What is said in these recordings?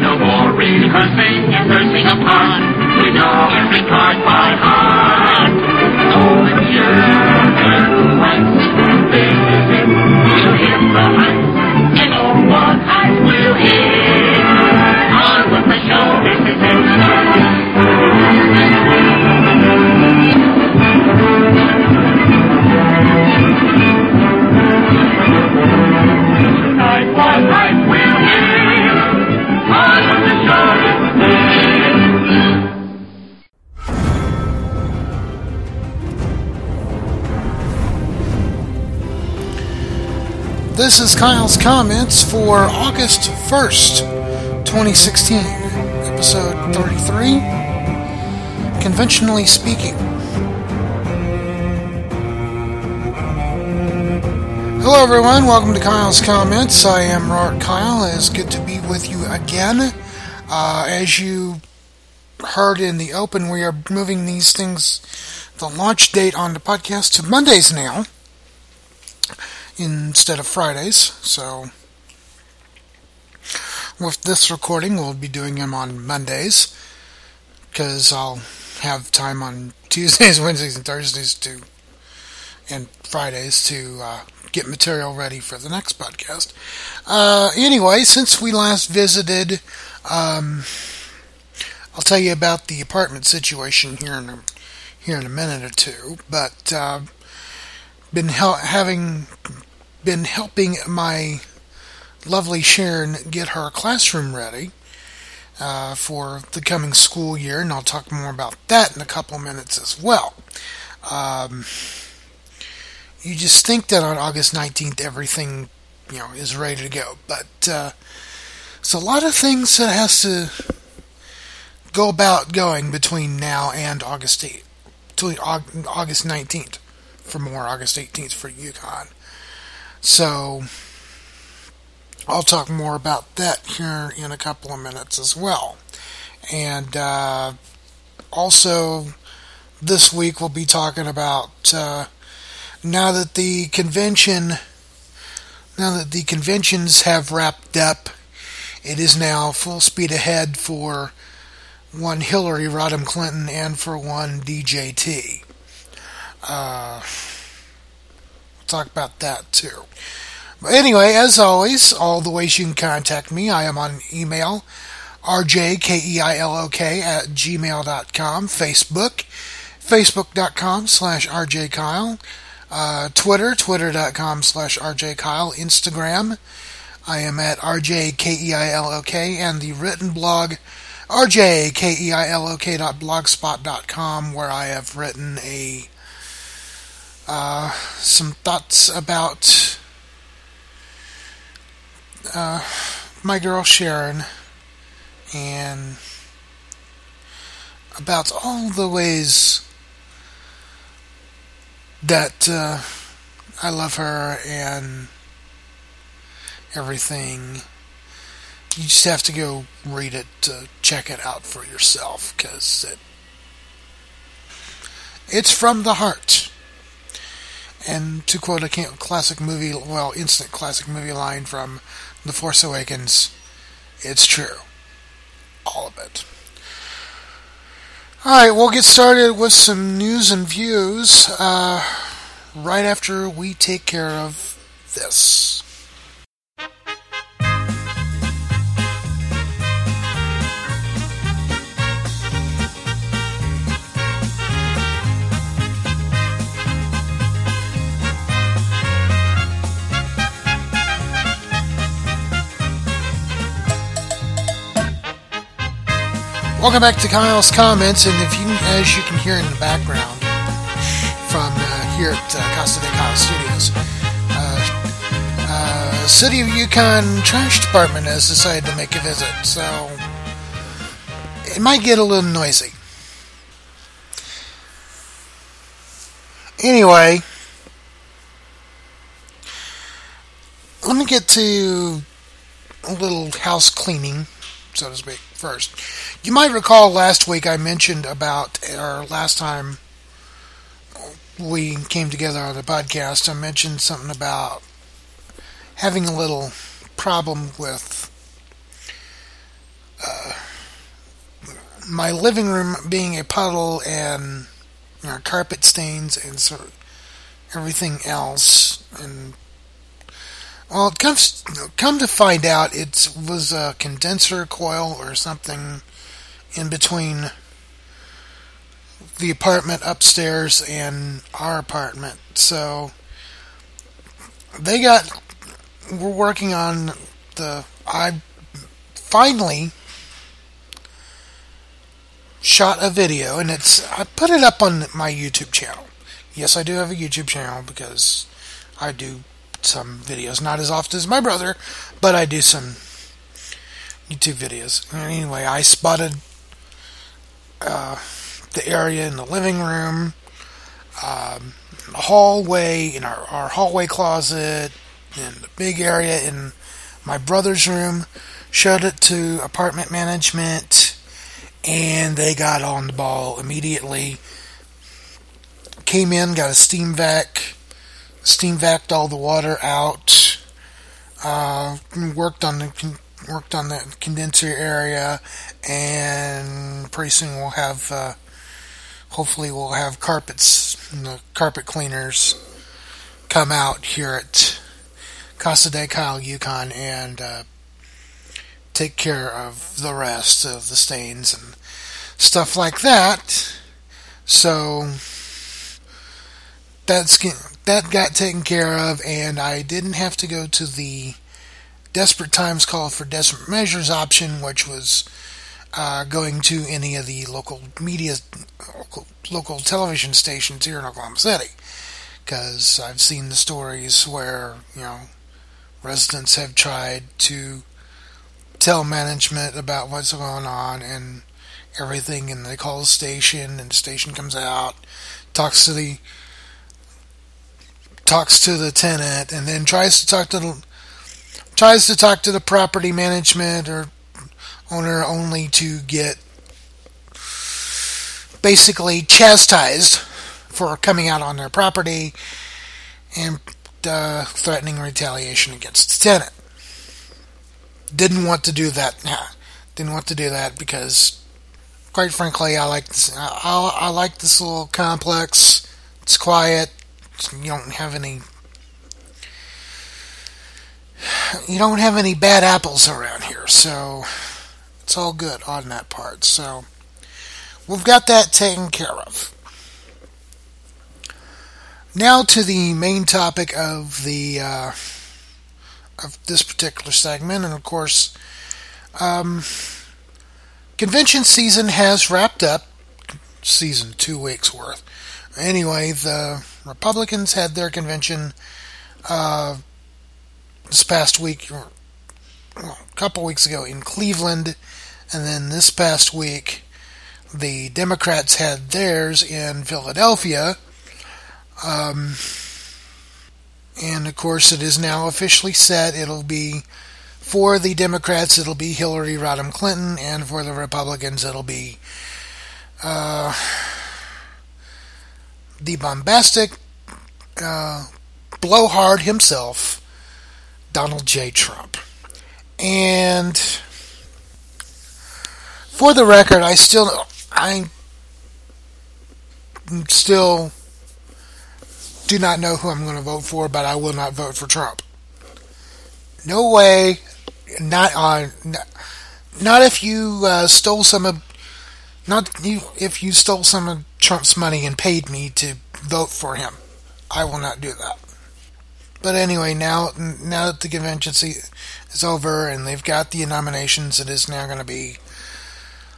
No more rehearsing and rehearsing upon. We know every part by heart. Oh, and Jurgen This is Kyle's comments for August 1st, 2016, episode 33. Conventionally speaking. Hello, everyone. Welcome to Kyle's comments. I am Robert Kyle. It's good to be with you again. Uh, as you heard in the open, we are moving these things, the launch date on the podcast to Mondays now instead of Fridays. So, with this recording, we'll be doing them on Mondays because I'll have time on Tuesdays, Wednesdays, and Thursdays to, and Fridays to uh, get material ready for the next podcast. Uh, anyway, since we last visited, um, I'll tell you about the apartment situation here in a, here in a minute or two, but. Uh, been hel- having been helping my lovely Sharon get her classroom ready uh, for the coming school year, and I'll talk more about that in a couple of minutes as well. Um, you just think that on August 19th everything you know is ready to go, but uh, it's a lot of things that has to go about going between now and August 8th, between August 19th for Moore August 18th for Yukon. So I'll talk more about that here in a couple of minutes as well. And uh, also this week we'll be talking about uh, now that the convention now that the conventions have wrapped up, it is now full speed ahead for one Hillary Rodham Clinton and for one DJT. Uh, we'll talk about that too. But anyway, as always, all the ways you can contact me, I am on email, rjkyleok at gmail.com, Facebook, facebook.com slash rjkyle, uh, Twitter, twitter.com slash rjkyle, Instagram, I am at rjkyleok, and the written blog, rjkyleok.blogspot.com, where I have written a uh, some thoughts about uh, my girl Sharon and about all the ways that uh, I love her and everything. You just have to go read it to check it out for yourself because it, it's from the heart. And to quote a classic movie, well, instant classic movie line from The Force Awakens, it's true. All of it. Alright, we'll get started with some news and views uh, right after we take care of this. Welcome back to Kyle's comments, and if you, as you can hear in the background from uh, here at uh, Casa de Kyle Studios, uh, uh, City of Yukon Trash Department has decided to make a visit, so it might get a little noisy. Anyway, let me get to a little house cleaning, so to speak, first. You might recall last week I mentioned about, or last time we came together on the podcast, I mentioned something about having a little problem with uh, my living room being a puddle and you know, carpet stains and sort of everything else. And well, it comes come to find out, it was a condenser coil or something in between the apartment upstairs and our apartment. So they got we're working on the I finally shot a video and it's I put it up on my YouTube channel. Yes, I do have a YouTube channel because I do some videos, not as often as my brother, but I do some YouTube videos. Anyway, I spotted uh, the area in the living room, um, the hallway, in our, our hallway closet, and the big area in my brother's room. Showed it to apartment management, and they got on the ball immediately. Came in, got a steam vac, steam vaced all the water out. Uh, worked on the worked on the condenser area, and pretty soon we'll have. Uh, hopefully, we'll have carpets, the carpet cleaners, come out here at Casa de Kyle, Yukon, and uh, take care of the rest of the stains and stuff like that. So that's that got taken care of, and I didn't have to go to the desperate times call for desperate measures option, which was uh, going to any of the local media, local, local television stations here in Oklahoma City, because I've seen the stories where you know residents have tried to tell management about what's going on and everything, and they call the station, and the station comes out, talks to the talks to the tenant, and then tries to talk to the tries to talk to the property management or owner only to get basically chastised for coming out on their property and uh, threatening retaliation against the tenant. Didn't want to do that. Didn't want to do that because, quite frankly, I like this. I, I like this little complex. It's quiet. You don't have any. You don't have any bad apples around here, so it's all good on that part. So we've got that taken care of. Now to the main topic of the uh, of this particular segment, and of course, um, convention season has wrapped up. Season two weeks worth. Anyway, the Republicans had their convention uh, this past week, or a couple weeks ago in Cleveland, and then this past week, the Democrats had theirs in Philadelphia. Um, and of course, it is now officially set. It'll be for the Democrats, it'll be Hillary Rodham Clinton, and for the Republicans, it'll be uh, the bombastic uh, blowhard himself, Donald J. Trump. And for the record, I still, I still do not know who I'm going to vote for, but I will not vote for Trump. No way. Not on. Not, if you uh, stole some of. Not you, if you stole some of Trump's money and paid me to vote for him. I will not do that. But anyway, now now that the convention is over and they've got the nominations, it is now going to be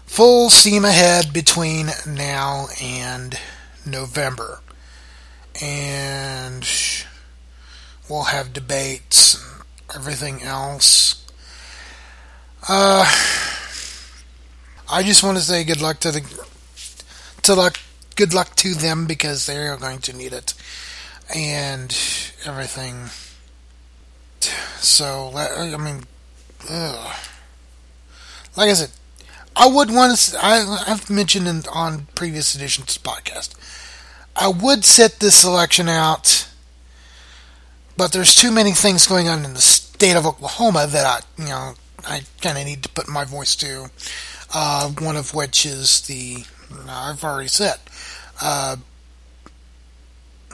full steam ahead between now and November and we'll have debates and everything else. Uh, I just want to say good luck to the to luck good luck to them because they are going to need it and everything. So I mean, ugh. like I said, I would want to. I, I've mentioned in, on previous editions of the podcast. I would sit this election out, but there's too many things going on in the state of Oklahoma that I, you know, I kind of need to put my voice to. Uh, one of which is the I've already said uh,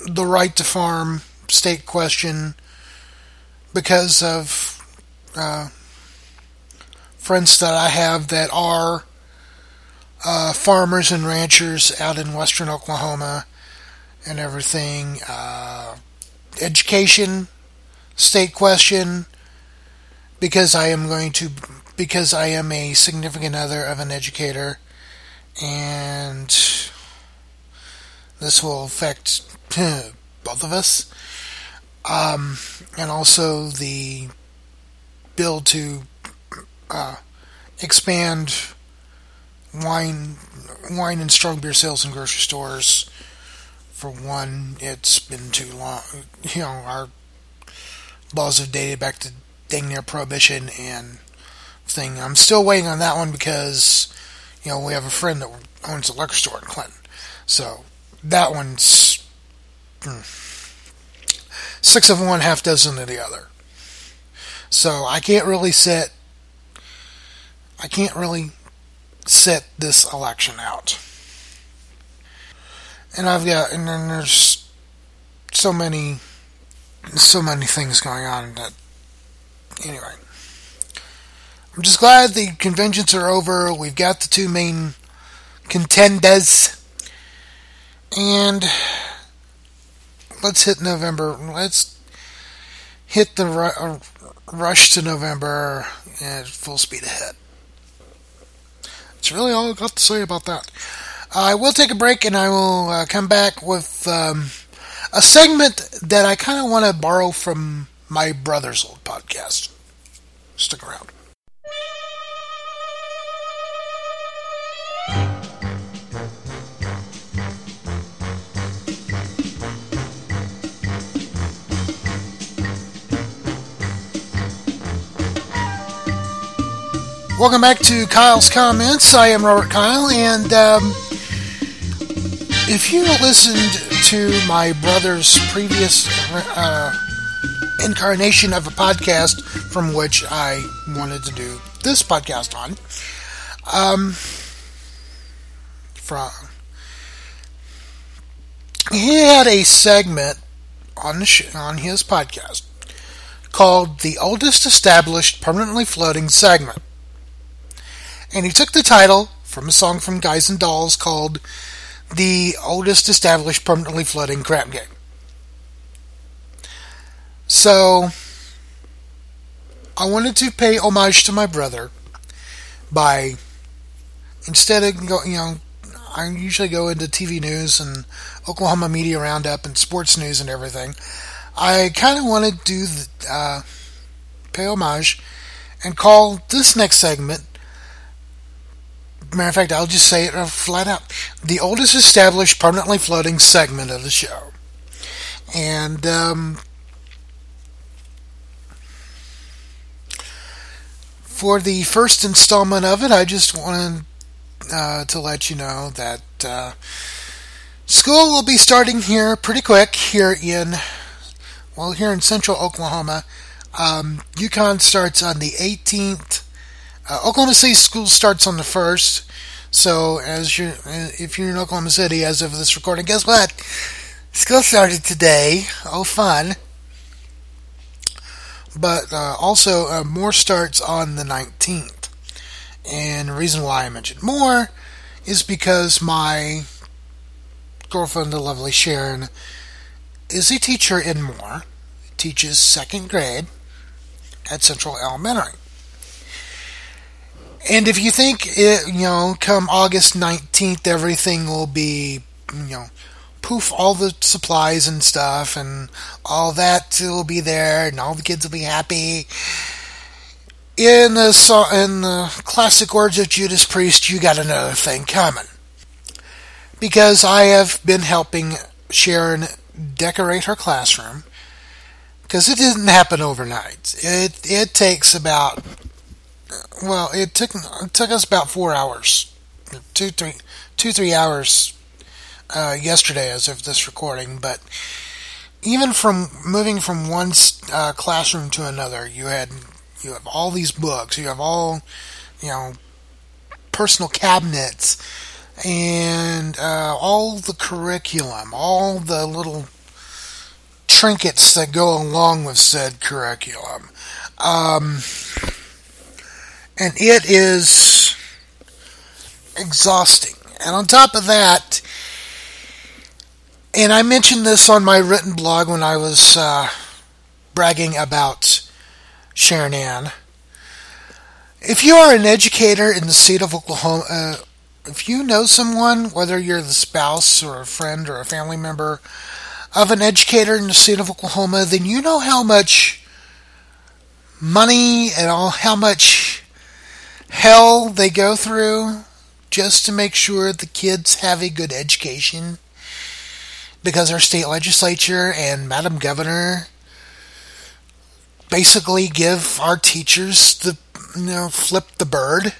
the right to farm state question because of uh, friends that I have that are uh, farmers and ranchers out in western Oklahoma and everything. Uh, education, state question, because I am going to, because I am a significant other of an educator, and this will affect both of us. Um, and also the bill to uh, expand wine, wine and strong beer sales in grocery stores. For one, it's been too long. You know, our laws have dated back to dang near prohibition and thing. I'm still waiting on that one because you know we have a friend that owns a liquor store in Clinton, so that one's hmm, six of one, half dozen of the other. So I can't really set. I can't really set this election out. And I've got, and then there's so many, so many things going on that, anyway. I'm just glad the conventions are over. We've got the two main contenders. And let's hit November. Let's hit the uh, rush to November at full speed ahead. That's really all I've got to say about that. I will take a break and I will uh, come back with um, a segment that I kind of want to borrow from my brother's old podcast. Stick around. Welcome back to Kyle's Comments. I am Robert Kyle, and um, if you listened to my brother's previous uh, incarnation of a podcast from which I wanted to do this podcast on, um, from he had a segment on the sh- on his podcast called "The Oldest Established Permanently Floating Segment." And he took the title from a song from Guys and Dolls called The Oldest Established Permanently Floating Crap Game. So, I wanted to pay homage to my brother by, instead of, go, you know, I usually go into TV news and Oklahoma Media Roundup and sports news and everything. I kind of wanted to do the, uh, pay homage and call this next segment matter of fact, I'll just say it flat out. The oldest established permanently floating segment of the show. And, um, for the first installment of it, I just wanted uh, to let you know that uh, school will be starting here pretty quick here in, well, here in central Oklahoma. Um, Yukon starts on the 18th uh, Oklahoma City school starts on the first. So, as you, if you're in Oklahoma City as of this recording, guess what? School started today. Oh, fun! But uh, also, uh, Moore starts on the 19th. And the reason why I mentioned Moore is because my girlfriend, the lovely Sharon, is a teacher in Moore. Teaches second grade at Central Elementary. And if you think it, you know, come August 19th, everything will be, you know, poof, all the supplies and stuff and all that will be there and all the kids will be happy. In the, in the classic words of Judas Priest, you got another thing coming. Because I have been helping Sharon decorate her classroom because it didn't happen overnight. It it takes about well, it took it took us about four hours, two three two three hours uh, yesterday as of this recording. But even from moving from one uh, classroom to another, you had you have all these books, you have all you know personal cabinets and uh, all the curriculum, all the little trinkets that go along with said curriculum. Um, and it is exhausting. And on top of that, and I mentioned this on my written blog when I was uh, bragging about Sharon Ann. If you are an educator in the state of Oklahoma, uh, if you know someone, whether you're the spouse or a friend or a family member of an educator in the state of Oklahoma, then you know how much money and all how much hell they go through just to make sure the kids have a good education. Because our state legislature and Madam Governor basically give our teachers the you know flip the bird,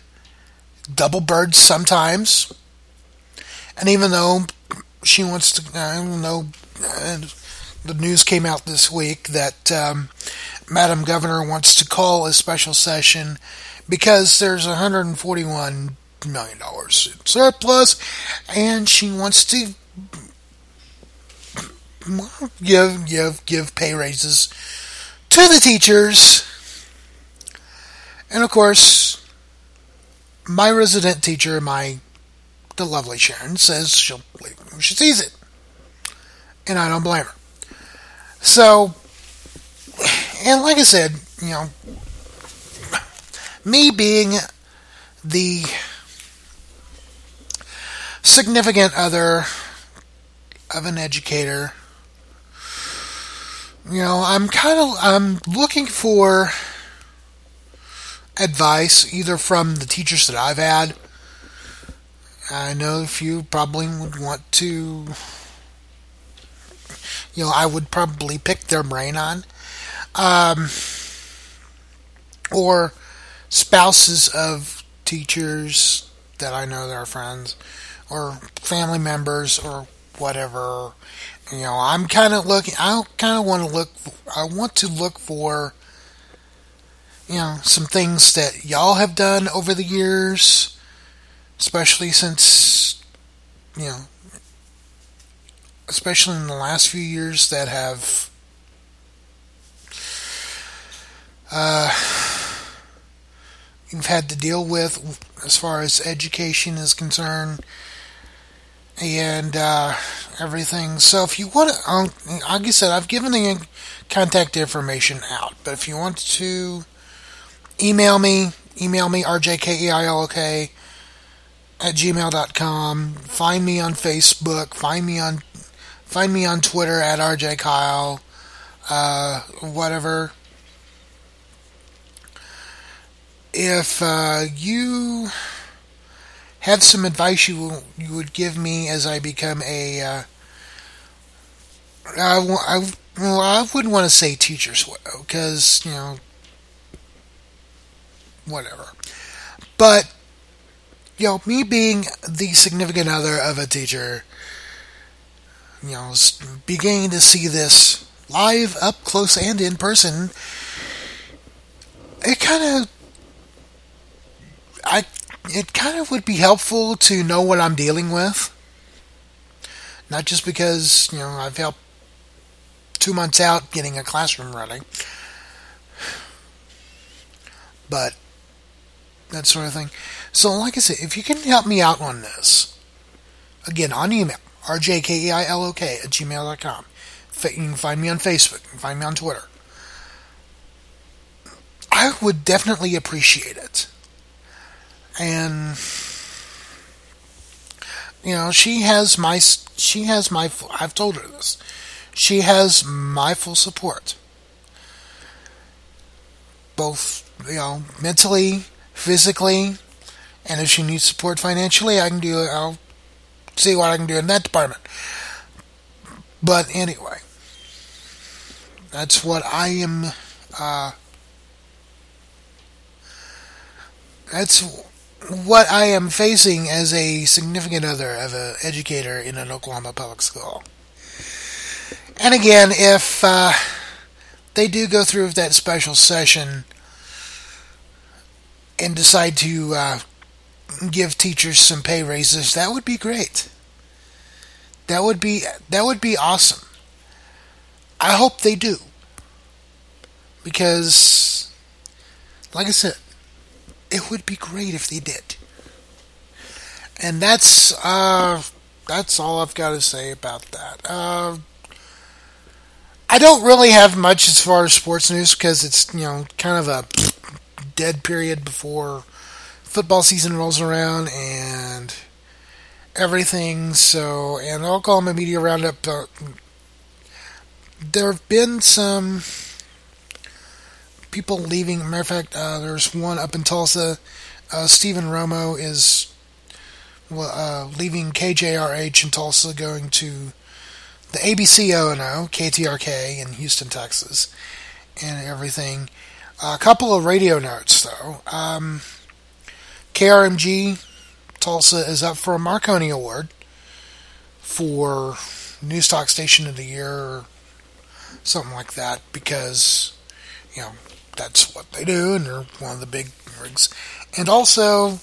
double birds sometimes, and even though she wants to, I don't know, uh, the news came out this week that um, Madam Governor wants to call a special session because there's 141 million dollars surplus, and she wants to give give give pay raises to the teachers. And of course, my resident teacher, my the lovely Sharon, says she'll leave when she sees it. And I don't blame her. So and like I said, you know me being the significant other of an educator you know, I'm kind of I'm looking for advice either from the teachers that I've had. I know a few probably would want to you know, I would probably pick their brain on. Um, or spouses of teachers that I know that are friends, or family members, or whatever. You know, I'm kind of looking. I kind of want to look. I want to look for, you know, some things that y'all have done over the years, especially since, you know, especially in the last few years that have. Uh, you've had to deal with as far as education is concerned and uh, everything. So if you want to, um, like I said, I've given the contact information out, but if you want to email me, email me rjkyleok at gmail.com. Find me on Facebook. Find me on find me on Twitter at rjkyle. Uh, whatever. If uh, you have some advice you you would give me as I become a uh, I, I, well, I wouldn't want to say teacher's widow because you know whatever, but you know me being the significant other of a teacher, you know, beginning to see this live, up close, and in person, it kind of I it kind of would be helpful to know what I'm dealing with. Not just because, you know, I've helped two months out getting a classroom running, but that sort of thing. So, like I said, if you can help me out on this, again, on email, rjkyleok at gmail.com. You can find me on Facebook, you can find me on Twitter. I would definitely appreciate it and you know she has my she has my I've told her this. She has my full support. Both, you know, mentally, physically, and if she needs support financially, I can do I'll see what I can do in that department. But anyway, that's what I am. Uh, that's what I am facing as a significant other of an educator in an Oklahoma public school. And again, if uh, they do go through with that special session and decide to uh, give teachers some pay raises, that would be great. That would be that would be awesome. I hope they do. Because like I said, it would be great if they did. And that's uh that's all I've got to say about that. Uh, I don't really have much as far as sports news because it's you know kind of a dead period before football season rolls around and everything. So, and Oklahoma Media Roundup. Uh, there have been some people leaving. Matter of fact, uh, there's one up in Tulsa. Uh, Stephen Romo is uh, leaving KJRH in Tulsa, going to the ABC O&O, KTRK in Houston, Texas, and everything. A couple of radio notes, though. Um, KRMG Tulsa is up for a Marconi Award for News Talk Station of the Year or something like that because, you know, that's what they do and they're one of the big rigs. And also,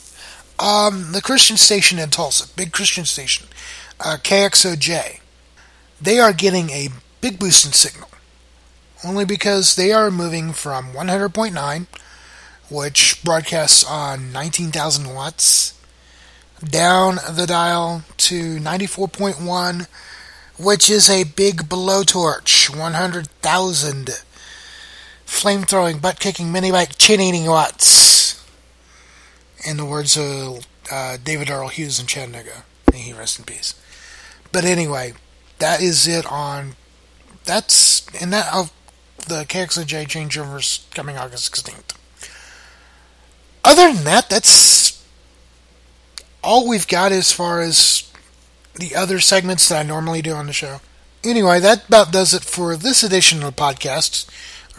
um, the Christian station in Tulsa, big Christian station, uh, KXOJ, they are getting a big boost in signal. Only because they are moving from 100.9, which broadcasts on 19,000 watts, down the dial to 94.1, which is a big blowtorch, 100,000 flame throwing, butt kicking, mini bike, chin eating watts. In the words of uh, David Earl Hughes in Chattanooga. May he rest in peace. But anyway, that is it on. That's. And that. Of the KXOJ changeovers coming August 16th. Other than that, that's all we've got as far as the other segments that I normally do on the show. Anyway, that about does it for this edition of the podcast.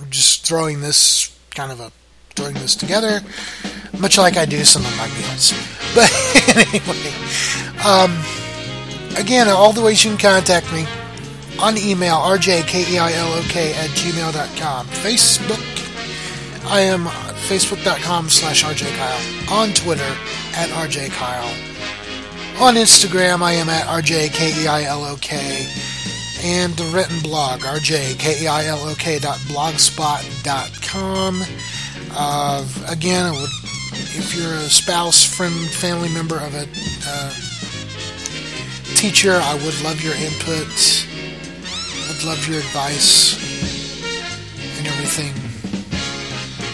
Just throwing this kind of a throwing this together, much like I do some of my meals. But anyway, um, again, all the ways you can contact me on email rjkyleok at gmail.com. Facebook, I am facebook.com slash rjkyle. On Twitter, at rjkyle. On Instagram, I am at rjkyleok. And the written blog, rjkyleok.blogspot.com. Uh, again, I would, if you're a spouse, friend, family member of a uh, teacher, I would love your input. Would love your advice and everything.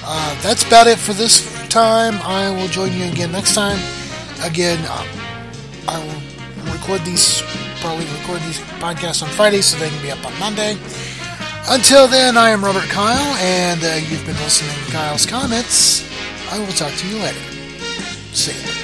Uh, that's about it for this time. I will join you again next time. Again, uh, I will record these, probably record these podcasts on Friday so they can be up on Monday. Until then, I am Robert Kyle, and uh, you've been listening to Kyle's Comments. I will talk to you later. See you.